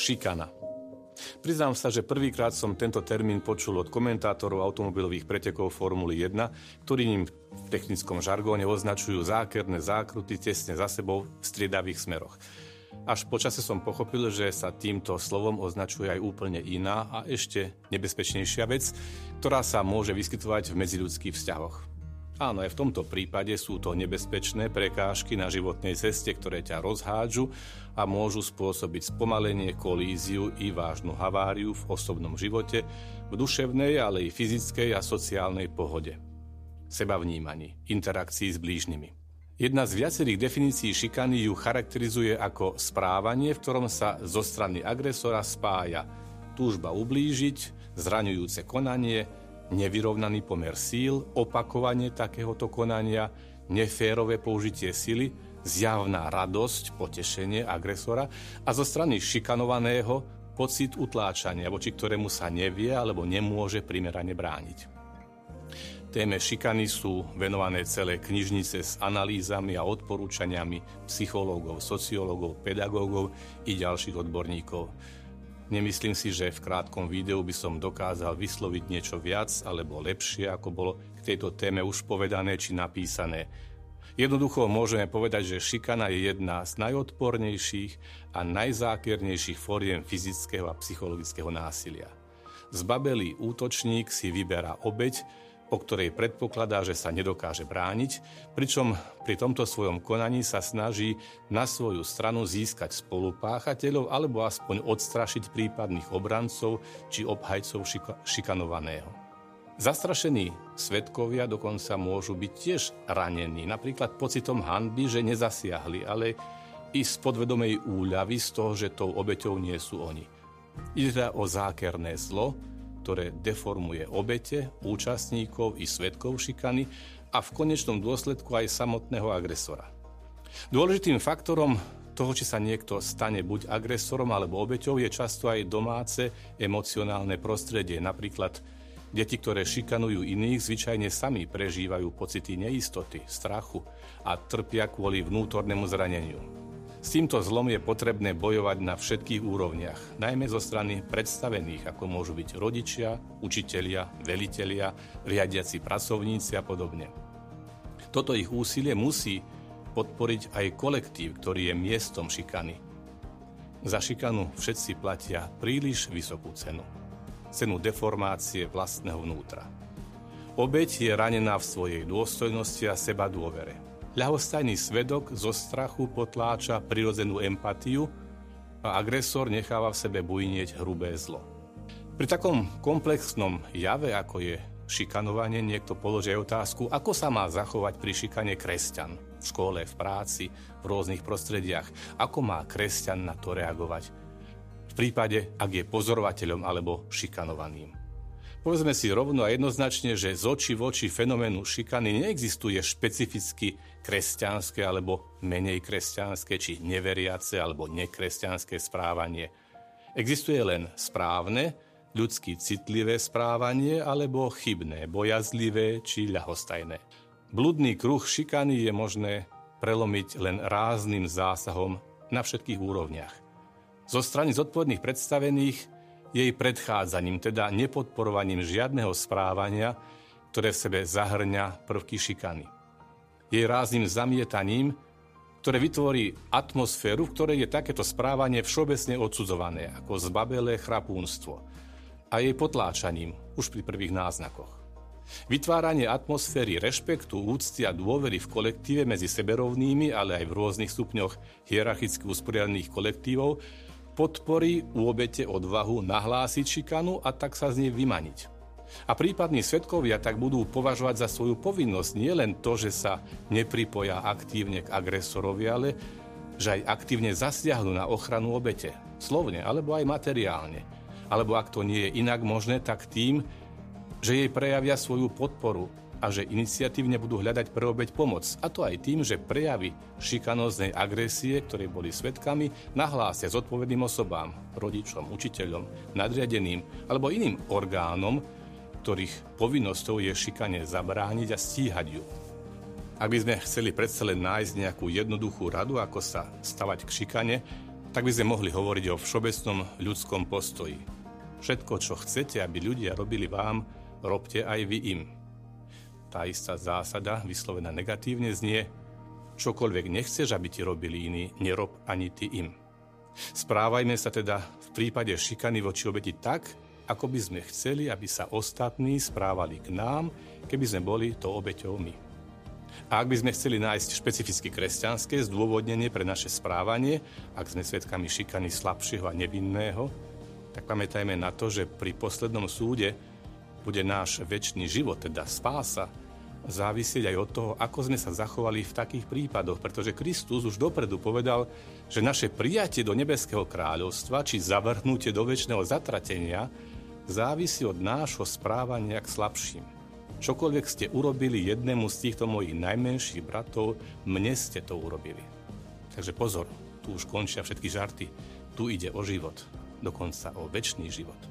Šikana. Priznám sa, že prvýkrát som tento termín počul od komentátorov automobilových pretekov Formuly 1, ktorí ním v technickom žargóne označujú zákerné zákruty tesne za sebou v striedavých smeroch. Až počase som pochopil, že sa týmto slovom označuje aj úplne iná a ešte nebezpečnejšia vec, ktorá sa môže vyskytovať v medziľudských vzťahoch. Áno, aj v tomto prípade sú to nebezpečné prekážky na životnej ceste, ktoré ťa rozhádžu a môžu spôsobiť spomalenie, kolíziu i vážnu haváriu v osobnom živote, v duševnej, ale i fyzickej a sociálnej pohode. Seba vnímaní, interakcii s blížnymi. Jedna z viacerých definícií šikany ju charakterizuje ako správanie, v ktorom sa zo strany agresora spája túžba ublížiť, zraňujúce konanie, nevyrovnaný pomer síl, opakovanie takéhoto konania, neférové použitie sily, zjavná radosť, potešenie agresora a zo strany šikanovaného pocit utláčania, voči ktorému sa nevie alebo nemôže primerane brániť. Téme šikany sú venované celé knižnice s analýzami a odporúčaniami psychológov, sociológov, pedagógov i ďalších odborníkov. Nemyslím si, že v krátkom videu by som dokázal vysloviť niečo viac alebo lepšie, ako bolo k tejto téme už povedané či napísané. Jednoducho môžeme povedať, že šikana je jedna z najodpornejších a najzákernejších fóriem fyzického a psychologického násilia. Zbabelý útočník si vyberá obeď, o ktorej predpokladá, že sa nedokáže brániť, pričom pri tomto svojom konaní sa snaží na svoju stranu získať spolupáchateľov alebo aspoň odstrašiť prípadných obrancov či obhajcov šika- šikanovaného. Zastrašení svetkovia dokonca môžu byť tiež ranení, napríklad pocitom hanby, že nezasiahli, ale i z podvedomej úľavy z toho, že tou obeťou nie sú oni. Ide teda o zákerné zlo, ktoré deformuje obete, účastníkov i svetkov šikany a v konečnom dôsledku aj samotného agresora. Dôležitým faktorom toho, či sa niekto stane buď agresorom alebo obeťou, je často aj domáce emocionálne prostredie. Napríklad deti, ktoré šikanujú iných, zvyčajne sami prežívajú pocity neistoty, strachu a trpia kvôli vnútornému zraneniu. S týmto zlom je potrebné bojovať na všetkých úrovniach, najmä zo strany predstavených, ako môžu byť rodičia, učitelia, velitelia, riadiaci pracovníci a podobne. Toto ich úsilie musí podporiť aj kolektív, ktorý je miestom šikany. Za šikanu všetci platia príliš vysokú cenu. Cenu deformácie vlastného vnútra. Obeď je ranená v svojej dôstojnosti a seba dôvere. Ľahostajný svedok zo strachu potláča prirodzenú empatiu a agresor necháva v sebe bujnieť hrubé zlo. Pri takom komplexnom jave, ako je šikanovanie, niekto položí otázku, ako sa má zachovať pri šikane kresťan v škole, v práci, v rôznych prostrediach. Ako má kresťan na to reagovať? V prípade, ak je pozorovateľom alebo šikanovaným. Povedzme si rovno a jednoznačne, že z oči v oči fenoménu šikany neexistuje špecificky kresťanské alebo menej kresťanské, či neveriace alebo nekresťanské správanie. Existuje len správne, ľudsky citlivé správanie alebo chybné, bojazlivé či ľahostajné. Bludný kruh šikany je možné prelomiť len rázným zásahom na všetkých úrovniach. Zo strany zodpovedných predstavených jej predchádzaním, teda nepodporovaním žiadneho správania, ktoré v sebe zahrňa prvky šikany. Jej rázným zamietaním, ktoré vytvorí atmosféru, v ktorej je takéto správanie všeobecne odsudzované ako zbabelé chrapúnstvo a jej potláčaním už pri prvých náznakoch. Vytváranie atmosféry rešpektu, úcty a dôvery v kolektíve medzi seberovnými, ale aj v rôznych stupňoch hierarchicky usporiadaných kolektívov podporí u obete odvahu nahlásiť šikanu a tak sa z nej vymaniť. A prípadní svetkovia tak budú považovať za svoju povinnosť nielen to, že sa nepripoja aktívne k agresorovi, ale že aj aktívne zasiahnu na ochranu obete, slovne alebo aj materiálne. Alebo ak to nie je inak možné, tak tým, že jej prejavia svoju podporu a že iniciatívne budú hľadať pre obeď pomoc. A to aj tým, že prejavy šikanóznej agresie, ktoré boli svetkami, nahlásia zodpovedným osobám, rodičom, učiteľom, nadriadeným alebo iným orgánom, ktorých povinnosťou je šikane zabrániť a stíhať ju. Ak by sme chceli predsa len nájsť nejakú jednoduchú radu, ako sa stavať k šikane, tak by sme mohli hovoriť o všeobecnom ľudskom postoji. Všetko, čo chcete, aby ľudia robili vám, robte aj vy im. Tá istá zásada, vyslovená negatívne, znie čokoľvek nechceš, aby ti robili iní, nerob ani ty im. Správajme sa teda v prípade šikany voči obeti tak, ako by sme chceli, aby sa ostatní správali k nám, keby sme boli to obeťou my. A ak by sme chceli nájsť špecificky kresťanské zdôvodnenie pre naše správanie, ak sme svedkami šikany slabšieho a nevinného, tak pamätajme na to, že pri poslednom súde bude náš väčší život, teda spása, závisieť aj od toho, ako sme sa zachovali v takých prípadoch, pretože Kristus už dopredu povedal, že naše prijatie do nebeského kráľovstva či zavrhnutie do väčšného zatratenia závisí od nášho správania k slabším. Čokoľvek ste urobili jednému z týchto mojich najmenších bratov, mne ste to urobili. Takže pozor, tu už končia všetky žarty. Tu ide o život, dokonca o väčší život.